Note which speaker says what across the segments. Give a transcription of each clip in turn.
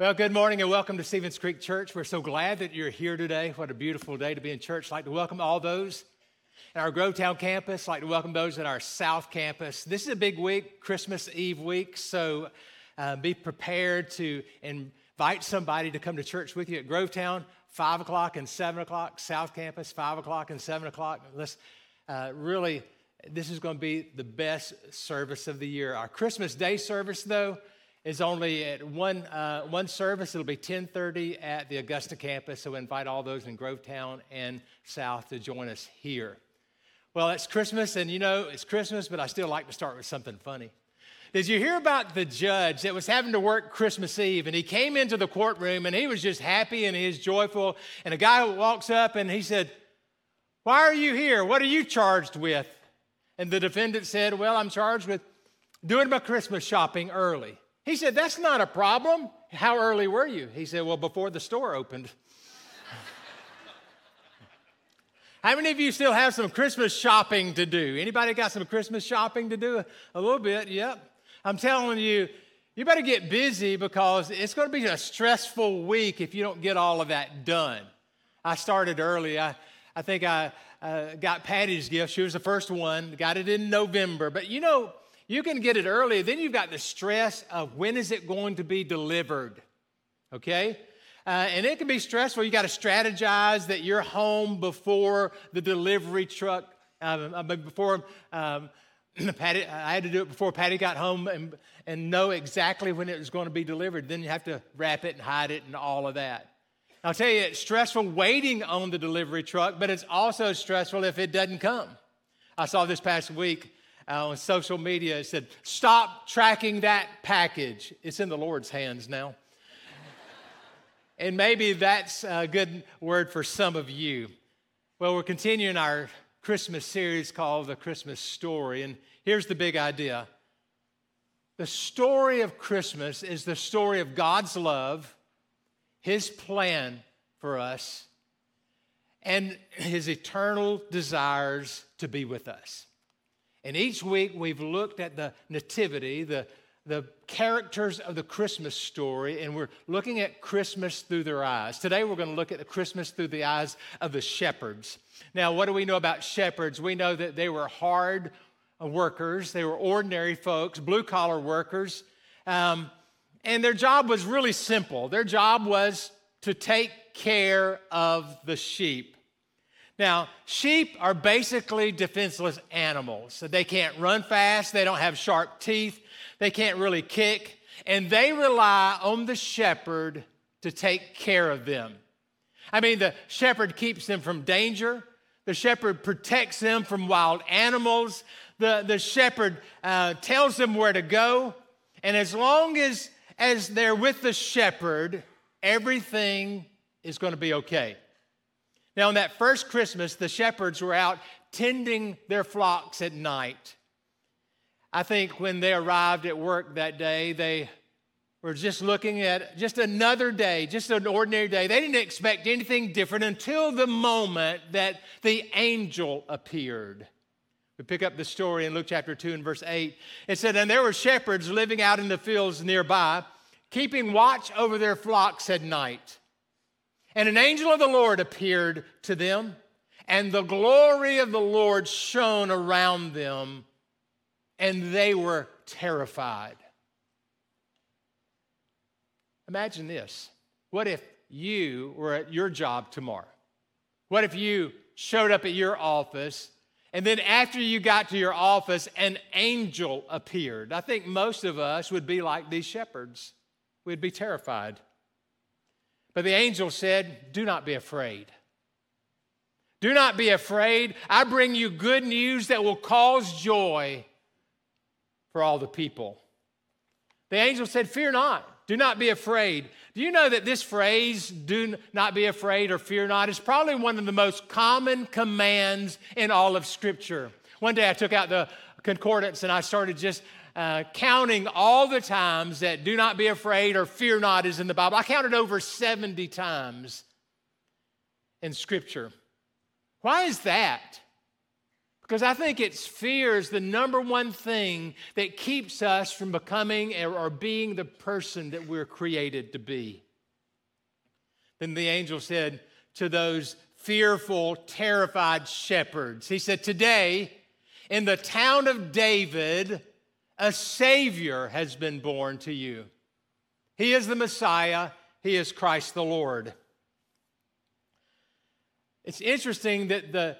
Speaker 1: Well, good morning and welcome to Stevens Creek Church. We're so glad that you're here today. What a beautiful day to be in church. I'd like to welcome all those at our Grovetown campus. I'd like to welcome those at our South campus. This is a big week, Christmas Eve week, so uh, be prepared to invite somebody to come to church with you at Grovetown, 5 o'clock and 7 o'clock, South campus, 5 o'clock and 7 o'clock. Let's uh, really, this is going to be the best service of the year. Our Christmas Day service, though, is only at one, uh, one service. It'll be 1030 at the Augusta campus. So we invite all those in Grovetown and South to join us here. Well, it's Christmas, and you know, it's Christmas, but I still like to start with something funny. Did you hear about the judge that was having to work Christmas Eve? And he came into the courtroom and he was just happy and he's joyful. And a guy walks up and he said, Why are you here? What are you charged with? And the defendant said, Well, I'm charged with doing my Christmas shopping early. He said, That's not a problem. How early were you? He said, Well, before the store opened. How many of you still have some Christmas shopping to do? Anybody got some Christmas shopping to do? A little bit, yep. I'm telling you, you better get busy because it's going to be a stressful week if you don't get all of that done. I started early. I, I think I uh, got Patty's gift. She was the first one, got it in November. But you know, you can get it early. Then you've got the stress of when is it going to be delivered, okay? Uh, and it can be stressful. You got to strategize that you're home before the delivery truck, uh, before um, Patty, I had to do it before Patty got home and, and know exactly when it was going to be delivered. Then you have to wrap it and hide it and all of that. I'll tell you, it's stressful waiting on the delivery truck, but it's also stressful if it doesn't come. I saw this past week Uh, on social media. It said, Stop tracking that package. It's in the Lord's hands now. and maybe that's a good word for some of you. Well, we're continuing our Christmas series called The Christmas Story. And here's the big idea the story of Christmas is the story of God's love, His plan for us, and His eternal desires to be with us. And each week we've looked at the nativity, the, the characters of the Christmas story, and we're looking at Christmas through their eyes. Today we're going to look at the Christmas through the eyes of the shepherds. Now, what do we know about shepherds? We know that they were hard workers, they were ordinary folks, blue collar workers, um, and their job was really simple. Their job was to take care of the sheep. Now, sheep are basically defenseless animals. So they can't run fast, they don't have sharp teeth, they can't really kick, and they rely on the shepherd to take care of them. I mean, the shepherd keeps them from danger, the shepherd protects them from wild animals, the, the shepherd uh, tells them where to go, and as long as, as they're with the shepherd, everything is going to be okay. Now, on that first Christmas, the shepherds were out tending their flocks at night. I think when they arrived at work that day, they were just looking at just another day, just an ordinary day. They didn't expect anything different until the moment that the angel appeared. We pick up the story in Luke chapter 2 and verse 8. It said, And there were shepherds living out in the fields nearby, keeping watch over their flocks at night. And an angel of the Lord appeared to them, and the glory of the Lord shone around them, and they were terrified. Imagine this. What if you were at your job tomorrow? What if you showed up at your office and then after you got to your office, an angel appeared? I think most of us would be like these shepherds. We'd be terrified. But the angel said, Do not be afraid. Do not be afraid. I bring you good news that will cause joy for all the people. The angel said, Fear not. Do not be afraid. Do you know that this phrase, do not be afraid or fear not, is probably one of the most common commands in all of Scripture? One day I took out the concordance and I started just uh, counting all the times that do not be afraid or fear not is in the Bible. I counted over 70 times in Scripture. Why is that? Because I think it's fear is the number one thing that keeps us from becoming or being the person that we're created to be. Then the angel said to those fearful, terrified shepherds, He said, Today, in the town of David, a Savior has been born to you. He is the Messiah, He is Christ the Lord. It's interesting that the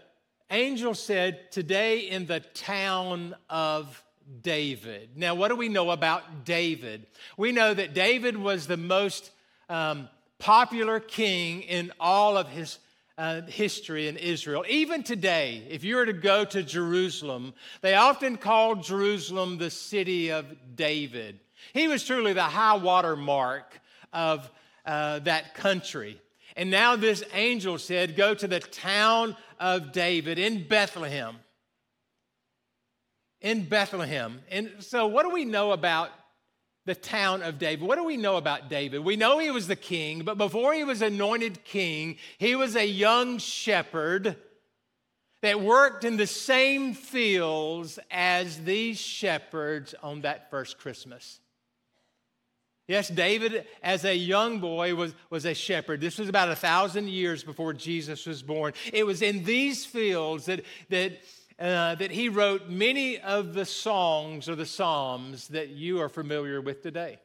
Speaker 1: angel said, Today in the town of David. Now, what do we know about David? We know that David was the most um, popular king in all of his uh, history in Israel. Even today, if you were to go to Jerusalem, they often call Jerusalem the city of David. He was truly the high water mark of uh, that country. And now this angel said, Go to the town of David in Bethlehem. In Bethlehem. And so, what do we know about the town of David? What do we know about David? We know he was the king, but before he was anointed king, he was a young shepherd that worked in the same fields as these shepherds on that first Christmas. Yes, David, as a young boy, was, was a shepherd. This was about a thousand years before Jesus was born. It was in these fields that, that, uh, that he wrote many of the songs or the psalms that you are familiar with today.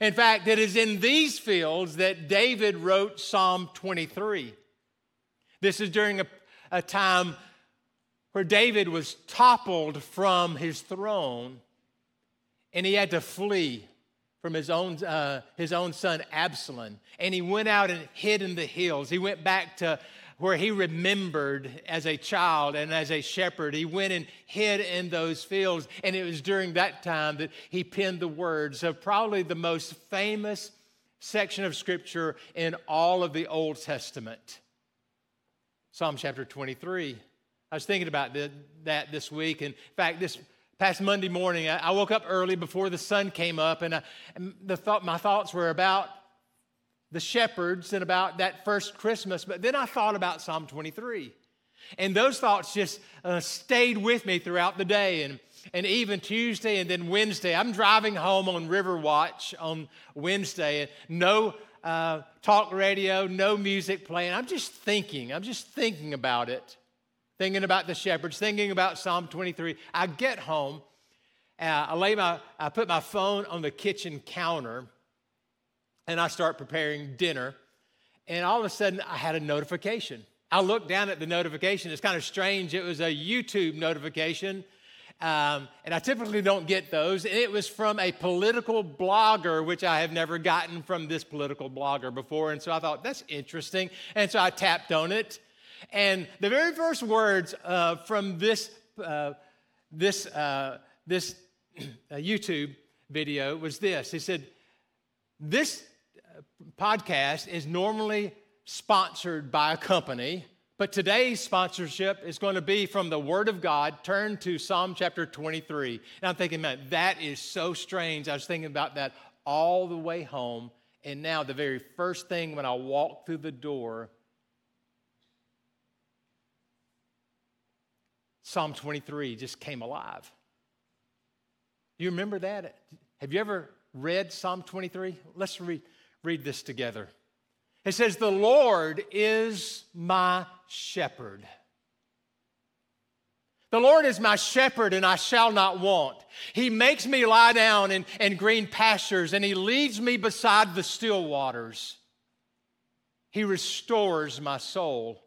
Speaker 1: In fact, it is in these fields that David wrote Psalm 23. This is during a, a time where David was toppled from his throne and he had to flee from his own, uh, his own son Absalom. And he went out and hid in the hills. He went back to where he remembered as a child and as a shepherd. He went and hid in those fields. And it was during that time that he penned the words of probably the most famous section of scripture in all of the Old Testament Psalm chapter 23. I was thinking about that this week. And in fact, this past Monday morning, I, woke up early before the sun came up, and, I, and the thought, my thoughts were about the shepherds and about that first Christmas. But then I thought about Psalm 23. And those thoughts just uh, stayed with me throughout the day. And, and even Tuesday and then Wednesday, I'm driving home on River Watch on Wednesday, and no uh, talk radio, no music playing. I'm just thinking, I'm just thinking about it thinking about the shepherds, thinking about Psalm 23. I get home, uh, I lay my, I put my phone on the kitchen counter, and I start preparing dinner. And all of a sudden, I had a notification. I looked down at the notification. It's kind of strange. It was a YouTube notification. Um, and I typically don't get those. And it was from a political blogger, which I have never gotten from this political blogger before. And so I thought, that's interesting. And so I tapped on it. And the very first words uh, from this, uh, this, uh, this uh, YouTube video was this. He said, This podcast is normally sponsored by a company, but today's sponsorship is going to be from the Word of God. Turn to Psalm chapter 23. And I'm thinking, man, that is so strange. I was thinking about that all the way home. And now, the very first thing when I walk through the door, Psalm 23 just came alive. Do you remember that? Have you ever read Psalm 23? Let's read, read this together. It says, The Lord is my shepherd. The Lord is my shepherd, and I shall not want. He makes me lie down in, in green pastures, and He leads me beside the still waters. He restores my soul.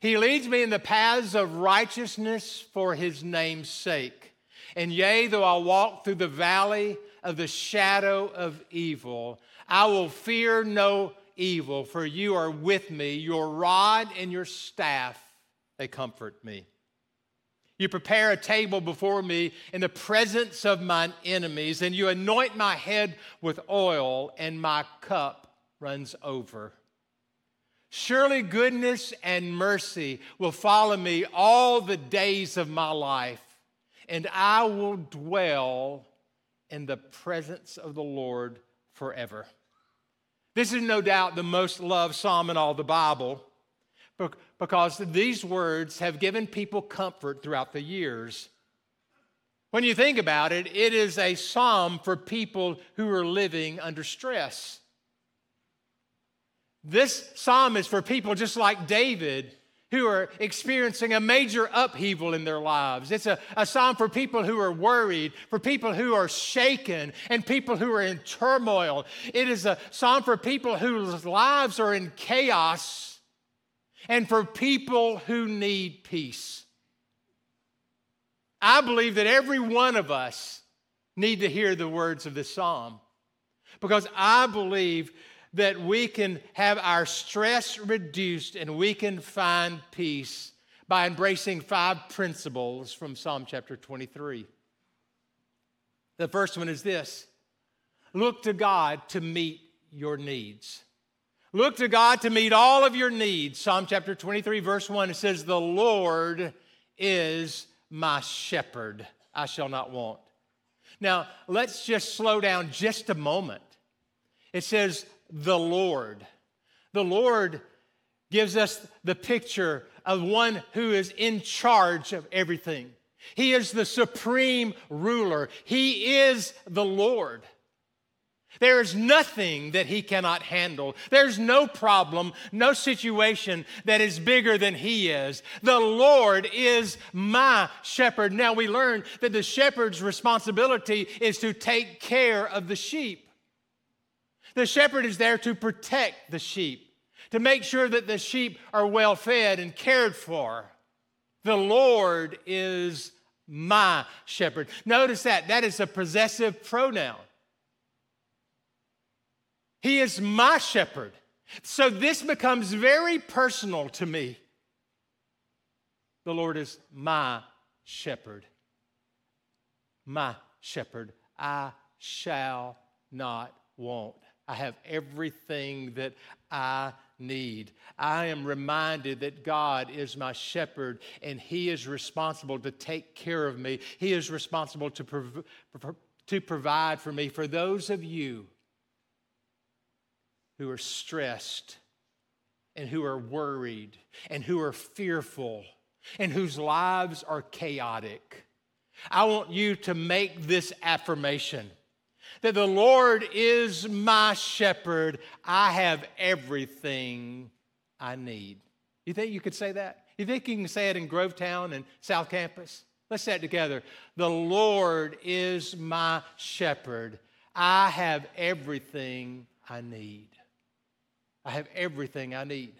Speaker 1: He leads me in the paths of righteousness for his name's sake. And yea, though I walk through the valley of the shadow of evil, I will fear no evil, for you are with me. Your rod and your staff, they comfort me. You prepare a table before me in the presence of mine enemies, and you anoint my head with oil, and my cup runs over. Surely goodness and mercy will follow me all the days of my life, and I will dwell in the presence of the Lord forever. This is no doubt the most loved psalm in all the Bible because these words have given people comfort throughout the years. When you think about it, it is a psalm for people who are living under stress. This psalm is for people just like David who are experiencing a major upheaval in their lives. It's a, a psalm for people who are worried, for people who are shaken, and people who are in turmoil. It is a psalm for people whose lives are in chaos and for people who need peace. I believe that every one of us need to hear the words of this psalm because I believe that we can have our stress reduced and we can find peace by embracing five principles from Psalm chapter 23. The first one is this look to God to meet your needs. Look to God to meet all of your needs. Psalm chapter 23, verse 1, it says, The Lord is my shepherd, I shall not want. Now, let's just slow down just a moment. It says, The Lord. The Lord gives us the picture of one who is in charge of everything. He is the supreme ruler, He is the Lord. There is nothing that he cannot handle. There's no problem, no situation that is bigger than he is. The Lord is my shepherd. Now we learn that the shepherd's responsibility is to take care of the sheep. The shepherd is there to protect the sheep, to make sure that the sheep are well fed and cared for. The Lord is my shepherd. Notice that. That is a possessive pronoun. He is my shepherd. So this becomes very personal to me. The Lord is my shepherd. My shepherd. I shall not want. I have everything that I need. I am reminded that God is my shepherd and He is responsible to take care of me. He is responsible to, prov- to provide for me. For those of you who are stressed and who are worried and who are fearful and whose lives are chaotic. I want you to make this affirmation that the Lord is my shepherd. I have everything I need. You think you could say that? You think you can say it in Grovetown and South Campus? Let's say it together. The Lord is my shepherd. I have everything I need. I have everything I need.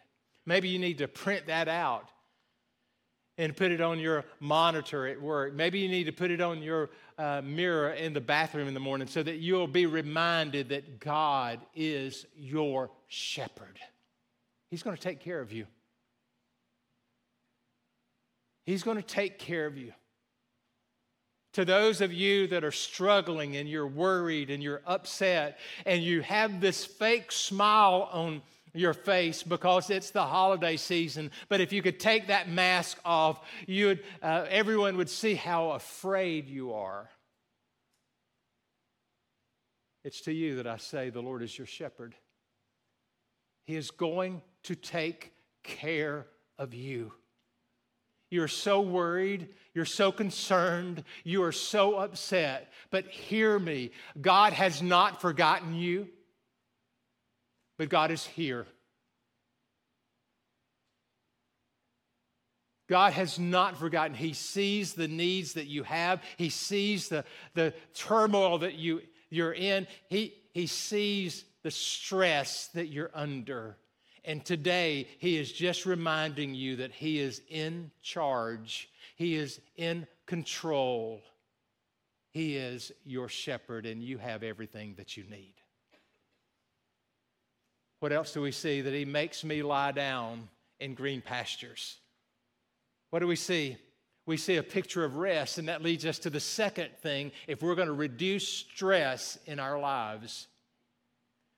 Speaker 1: Maybe you need to print that out and put it on your monitor at work. Maybe you need to put it on your uh, mirror in the bathroom in the morning so that you'll be reminded that God is your shepherd. He's going to take care of you. He's going to take care of you. To those of you that are struggling and you're worried and you're upset and you have this fake smile on your face because it's the holiday season, but if you could take that mask off, you would, uh, everyone would see how afraid you are. It's to you that I say, The Lord is your shepherd. He is going to take care of you. You're so worried. You're so concerned. You are so upset. But hear me God has not forgotten you, but God is here. God has not forgotten. He sees the needs that you have. He sees the, the turmoil that you, you're in. He, he sees the stress that you're under. And today, He is just reminding you that He is in charge, He is in control. He is your shepherd, and you have everything that you need. What else do we see? That He makes me lie down in green pastures. What do we see? we see a picture of rest, and that leads us to the second thing. If we're going to reduce stress in our lives,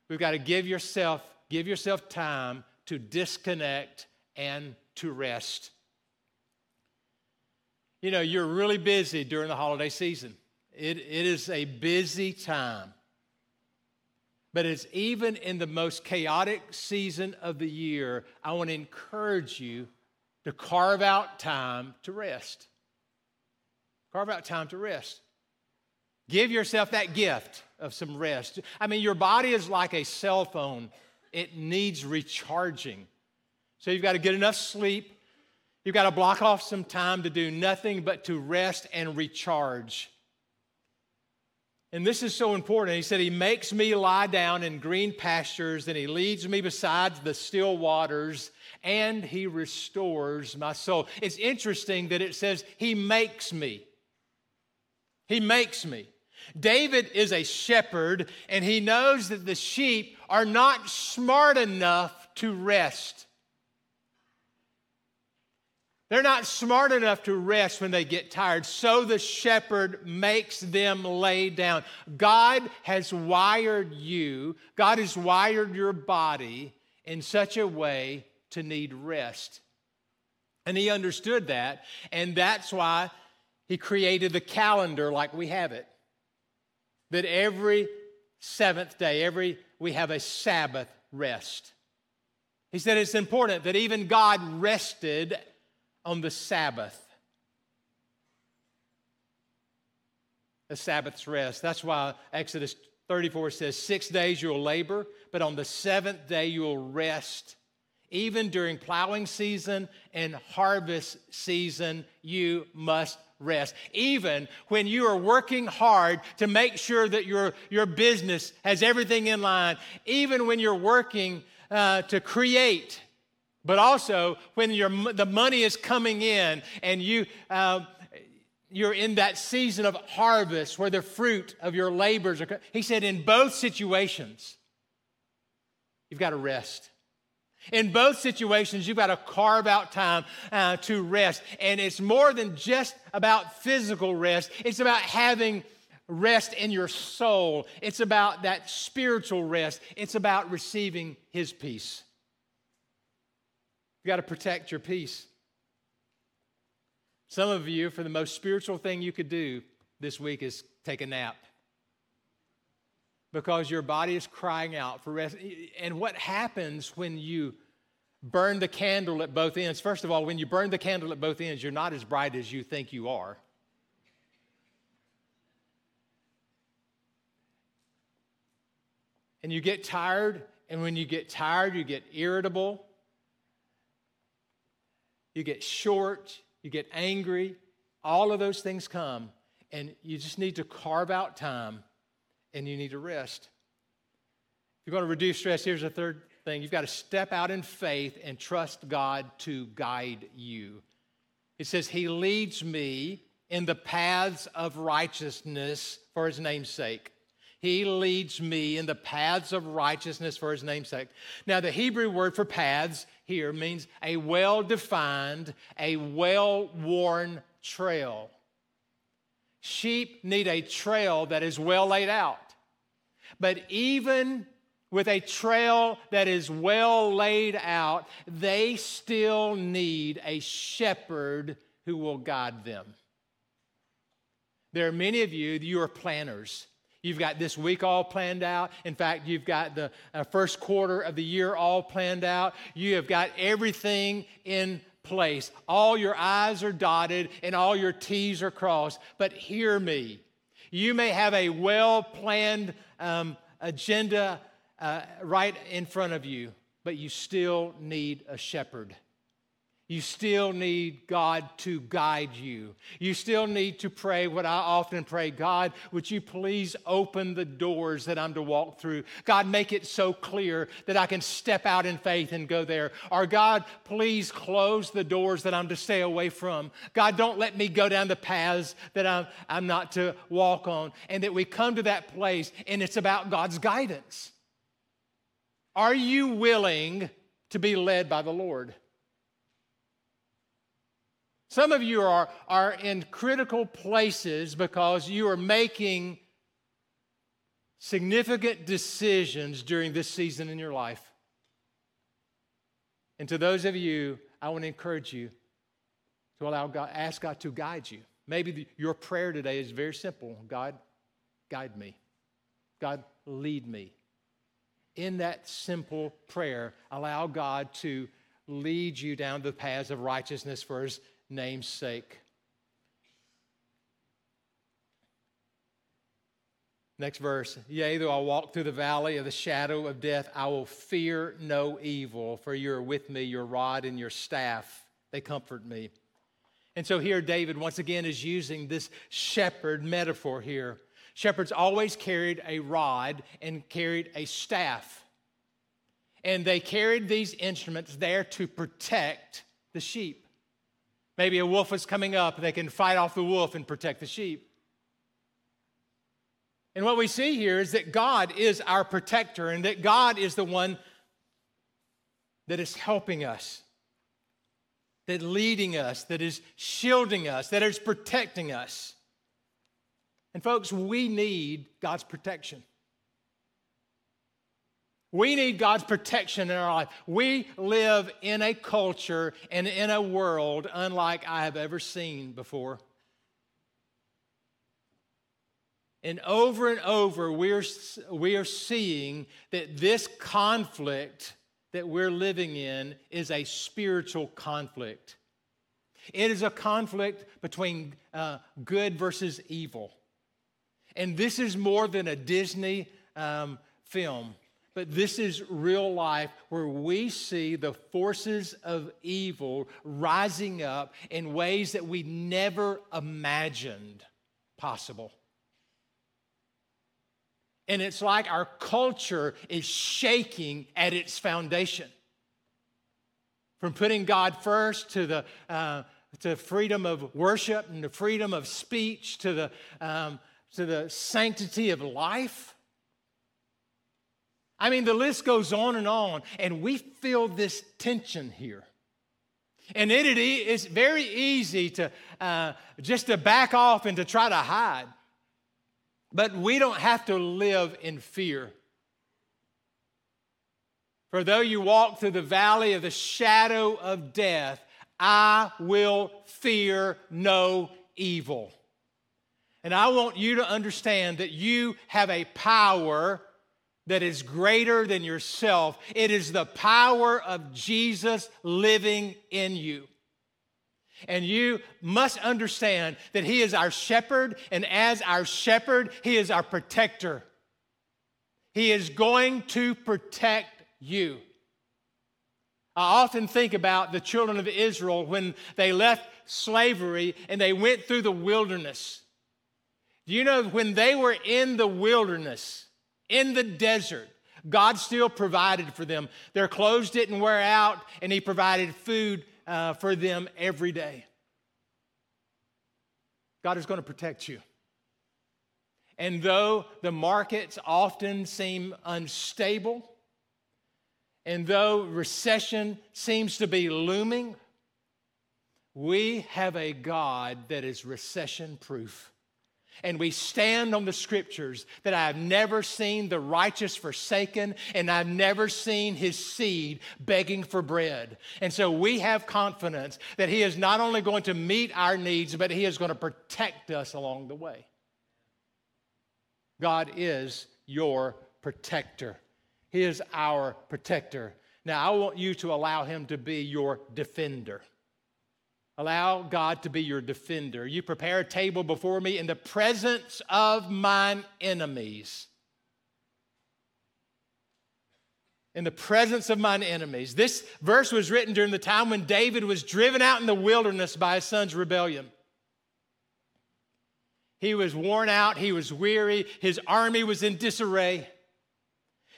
Speaker 1: we've got to give yourself, give yourself time to disconnect and to rest. You know, you're really busy during the holiday season. It, it is a busy time. But it's even in the most chaotic season of the year, I want to encourage you to carve out time to rest. Carve out time to rest. Give yourself that gift of some rest. I mean, your body is like a cell phone, it needs recharging. So you've got to get enough sleep. You've got to block off some time to do nothing but to rest and recharge. And this is so important. He said, He makes me lie down in green pastures, and He leads me beside the still waters, and He restores my soul. It's interesting that it says, He makes me. He makes me. David is a shepherd, and he knows that the sheep are not smart enough to rest. They're not smart enough to rest when they get tired, so the shepherd makes them lay down. God has wired you, God has wired your body in such a way to need rest. And he understood that, and that's why he created the calendar like we have it. That every seventh day, every we have a Sabbath rest. He said it's important that even God rested on the Sabbath. The Sabbath's rest. That's why Exodus 34 says, Six days you'll labor, but on the seventh day you'll rest. Even during plowing season and harvest season, you must rest. Even when you are working hard to make sure that your, your business has everything in line, even when you're working uh, to create but also when your, the money is coming in and you, uh, you're in that season of harvest where the fruit of your labors are. He said, in both situations, you've got to rest. In both situations, you've got to carve out time uh, to rest. And it's more than just about physical rest, it's about having rest in your soul. It's about that spiritual rest. It's about receiving His peace. You got to protect your peace. Some of you, for the most spiritual thing you could do this week, is take a nap because your body is crying out for rest. And what happens when you burn the candle at both ends? First of all, when you burn the candle at both ends, you're not as bright as you think you are. And you get tired, and when you get tired, you get irritable you get short, you get angry, all of those things come, and you just need to carve out time and you need to rest. If you're going to reduce stress, here's a third thing you've got to step out in faith and trust God to guide you. It says, He leads me in the paths of righteousness for His name's sake. He leads me in the paths of righteousness for his namesake. Now, the Hebrew word for paths here means a well defined, a well worn trail. Sheep need a trail that is well laid out. But even with a trail that is well laid out, they still need a shepherd who will guide them. There are many of you, you are planners. You've got this week all planned out. In fact, you've got the uh, first quarter of the year all planned out. You have got everything in place. All your I's are dotted and all your T's are crossed. But hear me. You may have a well planned um, agenda uh, right in front of you, but you still need a shepherd you still need God to guide you. You still need to pray what I often pray God, would you please open the doors that I'm to walk through? God, make it so clear that I can step out in faith and go there. Or God, please close the doors that I'm to stay away from. God, don't let me go down the paths that I'm, I'm not to walk on. And that we come to that place and it's about God's guidance. Are you willing to be led by the Lord? Some of you are, are in critical places because you are making significant decisions during this season in your life. And to those of you, I want to encourage you to allow God, ask God to guide you. Maybe the, your prayer today is very simple God, guide me. God, lead me. In that simple prayer, allow God to lead you down the paths of righteousness for his name's sake. Next verse. Yea, though I walk through the valley of the shadow of death, I will fear no evil, for you are with me, your rod and your staff, they comfort me. And so here, David once again is using this shepherd metaphor here. Shepherds always carried a rod and carried a staff. And they carried these instruments there to protect the sheep. Maybe a wolf is coming up, they can fight off the wolf and protect the sheep. And what we see here is that God is our protector and that God is the one that is helping us, that leading us, that is shielding us, that is protecting us. And folks, we need God's protection. We need God's protection in our life. We live in a culture and in a world unlike I have ever seen before. And over and over, we're, we are seeing that this conflict that we're living in is a spiritual conflict. It is a conflict between uh, good versus evil. And this is more than a Disney um, film. But this is real life where we see the forces of evil rising up in ways that we never imagined possible. And it's like our culture is shaking at its foundation. From putting God first to the uh, to freedom of worship and the freedom of speech to the, um, to the sanctity of life I mean, the list goes on and on, and we feel this tension here. And it, is very easy to uh, just to back off and to try to hide. But we don't have to live in fear. For though you walk through the valley of the shadow of death, I will fear no evil. And I want you to understand that you have a power that is greater than yourself. It is the power of Jesus living in you. And you must understand that He is our shepherd, and as our shepherd, He is our protector. He is going to protect you. I often think about the children of Israel when they left slavery and they went through the wilderness. Do you know when they were in the wilderness, in the desert, God still provided for them. Their clothes didn't wear out, and He provided food uh, for them every day. God is going to protect you. And though the markets often seem unstable, and though recession seems to be looming, we have a God that is recession proof and we stand on the scriptures that I have never seen the righteous forsaken and I've never seen his seed begging for bread. And so we have confidence that he is not only going to meet our needs, but he is going to protect us along the way. God is your protector, he is our protector. Now, I want you to allow him to be your defender. Allow God to be your defender. You prepare a table before me in the presence of mine enemies. In the presence of mine enemies. This verse was written during the time when David was driven out in the wilderness by his son's rebellion. He was worn out, he was weary, his army was in disarray.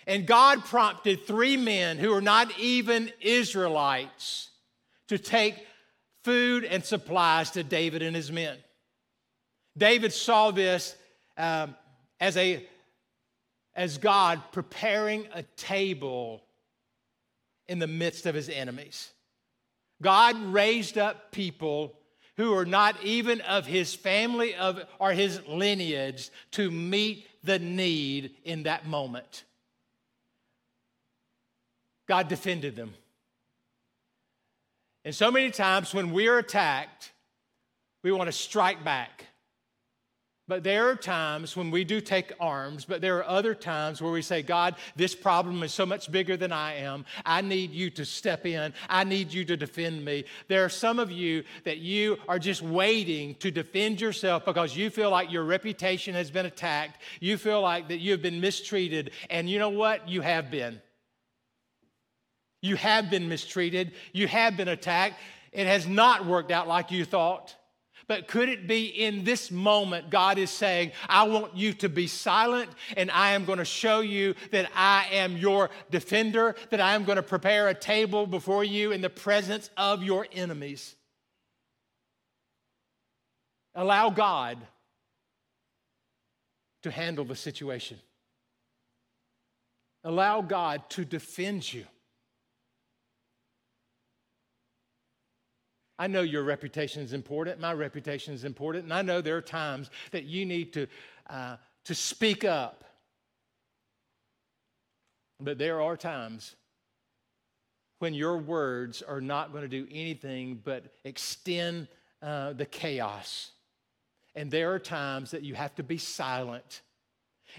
Speaker 1: And God prompted three men who were not even Israelites to take food and supplies to David and his men. David saw this um, as, a, as God preparing a table in the midst of his enemies. God raised up people who are not even of his family of, or his lineage to meet the need in that moment. God defended them. And so many times when we're attacked, we want to strike back. But there are times when we do take arms, but there are other times where we say, God, this problem is so much bigger than I am. I need you to step in. I need you to defend me. There are some of you that you are just waiting to defend yourself because you feel like your reputation has been attacked. You feel like that you have been mistreated. And you know what? You have been. You have been mistreated. You have been attacked. It has not worked out like you thought. But could it be in this moment, God is saying, I want you to be silent, and I am going to show you that I am your defender, that I am going to prepare a table before you in the presence of your enemies. Allow God to handle the situation. Allow God to defend you. I know your reputation is important. My reputation is important. And I know there are times that you need to, uh, to speak up. But there are times when your words are not going to do anything but extend uh, the chaos. And there are times that you have to be silent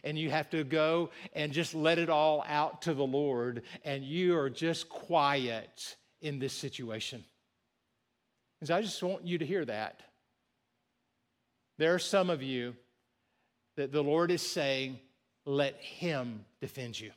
Speaker 1: and you have to go and just let it all out to the Lord, and you are just quiet in this situation. I just want you to hear that. There are some of you that the Lord is saying, let Him defend you.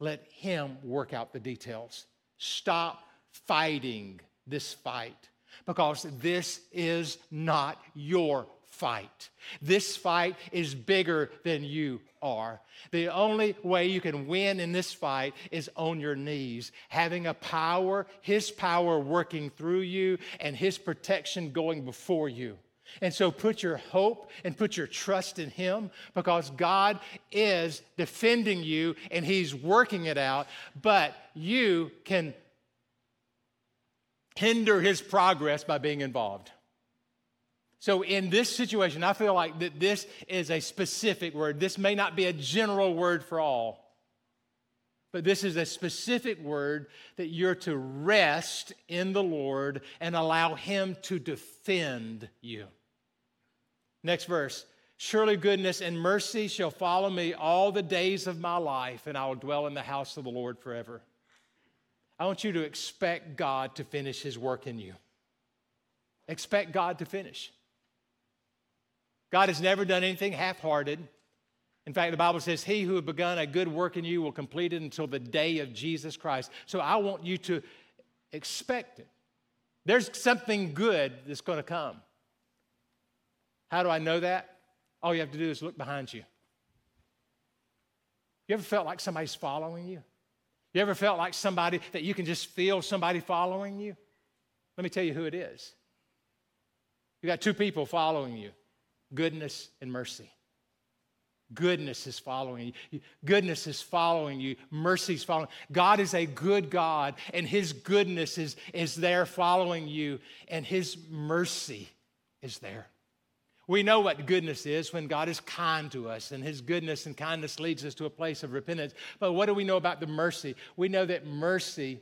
Speaker 1: Let Him work out the details. Stop fighting this fight because this is not your fight. This fight is bigger than you are. The only way you can win in this fight is on your knees, having a power, His power working through you, and His protection going before you. And so put your hope and put your trust in Him because God is defending you and He's working it out, but you can hinder His progress by being involved. So, in this situation, I feel like that this is a specific word. This may not be a general word for all, but this is a specific word that you're to rest in the Lord and allow Him to defend you. Next verse Surely goodness and mercy shall follow me all the days of my life, and I will dwell in the house of the Lord forever. I want you to expect God to finish His work in you. Expect God to finish. God has never done anything half hearted. In fact, the Bible says, He who has begun a good work in you will complete it until the day of Jesus Christ. So I want you to expect it. There's something good that's going to come. How do I know that? All you have to do is look behind you. You ever felt like somebody's following you? You ever felt like somebody that you can just feel somebody following you? Let me tell you who it is. You got two people following you goodness and mercy. Goodness is following you. Goodness is following you. Mercy is following. God is a good God, and His goodness is, is there following you, and His mercy is there. We know what goodness is when God is kind to us, and His goodness and kindness leads us to a place of repentance. But what do we know about the mercy? We know that mercy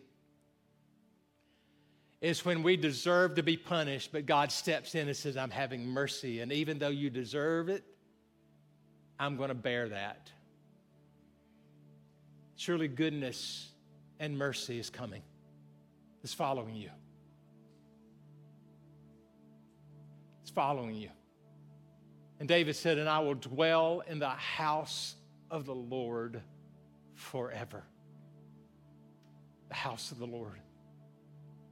Speaker 1: is when we deserve to be punished, but God steps in and says, I'm having mercy. And even though you deserve it, I'm going to bear that. Surely goodness and mercy is coming, it's following you. It's following you. And David said, And I will dwell in the house of the Lord forever. The house of the Lord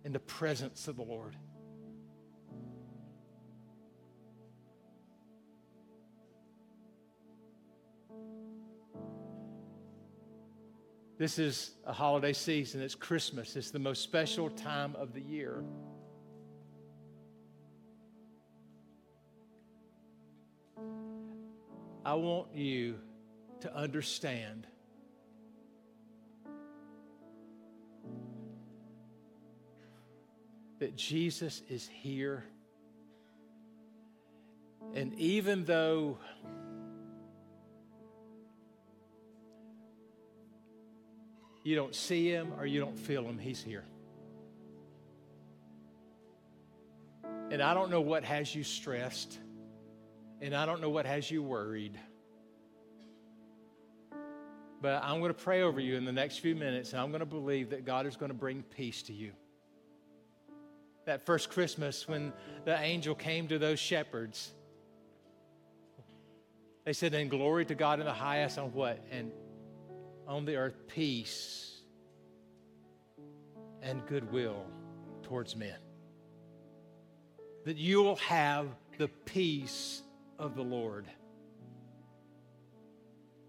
Speaker 1: in the presence of the Lord. This is a holiday season. It's Christmas. It's the most special time of the year. I want you to understand that Jesus is here And even though you don't see him or you don't feel him, he's here. And I don't know what has you stressed, and I don't know what has you worried. But I'm going to pray over you in the next few minutes, and I'm going to believe that God is going to bring peace to you. That first Christmas, when the angel came to those shepherds, they said, "In glory to God in the highest on what? And on the earth, peace and goodwill towards men. That you will have the peace of the Lord.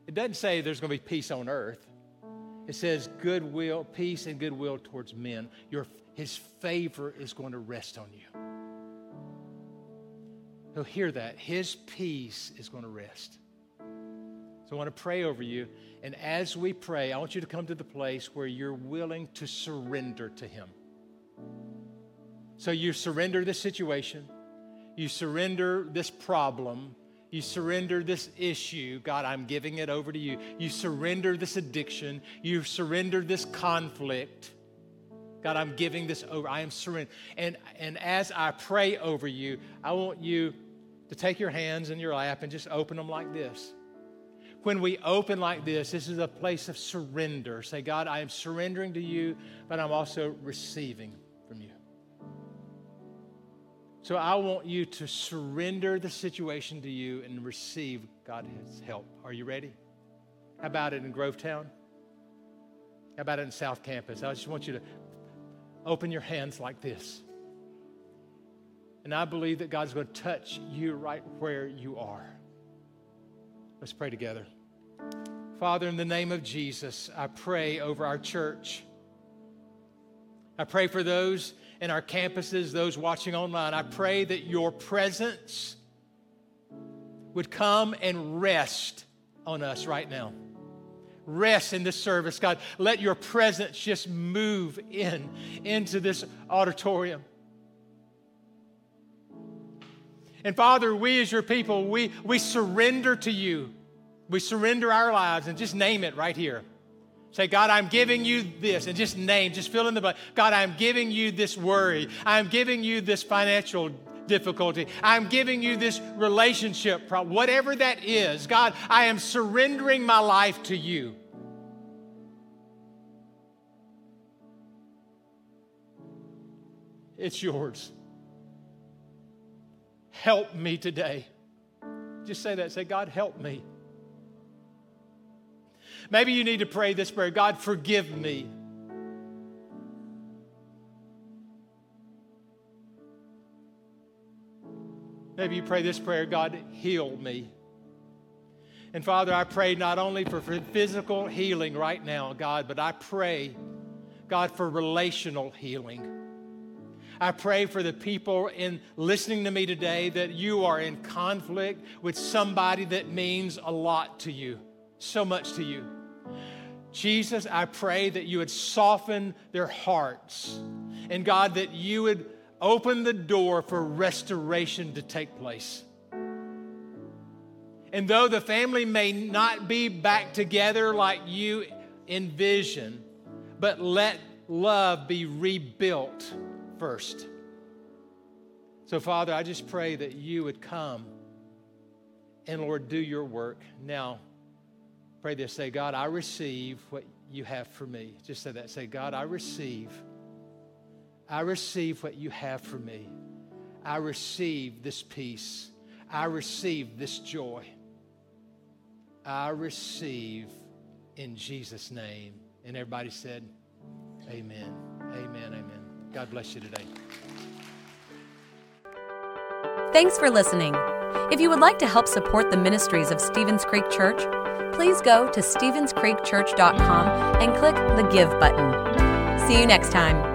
Speaker 1: It doesn't say there's going to be peace on earth. It says goodwill, peace and goodwill towards men. Your, his favor is going to rest on you. He'll hear that. His peace is going to rest. So I want to pray over you. And as we pray, I want you to come to the place where you're willing to surrender to Him. So you surrender this situation, you surrender this problem, you surrender this issue. God, I'm giving it over to you. You surrender this addiction, you surrender this conflict. God, I'm giving this over. I am surrendering. And, and as I pray over you, I want you to take your hands in your lap and just open them like this when we open like this, this is a place of surrender. Say, God, I am surrendering to you, but I'm also receiving from you. So I want you to surrender the situation to you and receive God's help. Are you ready? How about it in Grovetown? How about it in South Campus? I just want you to open your hands like this. And I believe that God's going to touch you right where you are. Let's pray together. Father, in the name of Jesus, I pray over our church. I pray for those in our campuses, those watching online. I pray that your presence would come and rest on us right now. Rest in this service, God. Let your presence just move in into this auditorium. And Father, we as your people, we, we surrender to you. We surrender our lives and just name it right here. Say, God, I'm giving you this, and just name, just fill in the blank. God, I'm giving you this worry. I'm giving you this financial difficulty. I'm giving you this relationship problem, whatever that is. God, I am surrendering my life to you. It's yours help me today. Just say that. Say, God, help me. Maybe you need to pray this prayer God, forgive me. Maybe you pray this prayer God, heal me. And Father, I pray not only for physical healing right now, God, but I pray, God, for relational healing. I pray for the people in listening to me today that you are in conflict with somebody that means a lot to you, so much to you. Jesus, I pray that you would soften their hearts. And God, that you would open the door for restoration to take place. And though the family may not be back together like you envision, but let love be rebuilt first. So, Father, I just pray that you would come and, Lord, do your work. Now, pray this say, God, I receive what you have for me. Just say that. Say, God, I receive. I receive what you have for me. I receive this peace. I receive this joy. I receive in Jesus' name. And everybody said, Amen. Amen. Amen. God bless you today.
Speaker 2: Thanks for listening. If you would like to help support the ministries of Stevens Creek Church, please go to StevensCreekChurch.com and click the Give button. See you next time.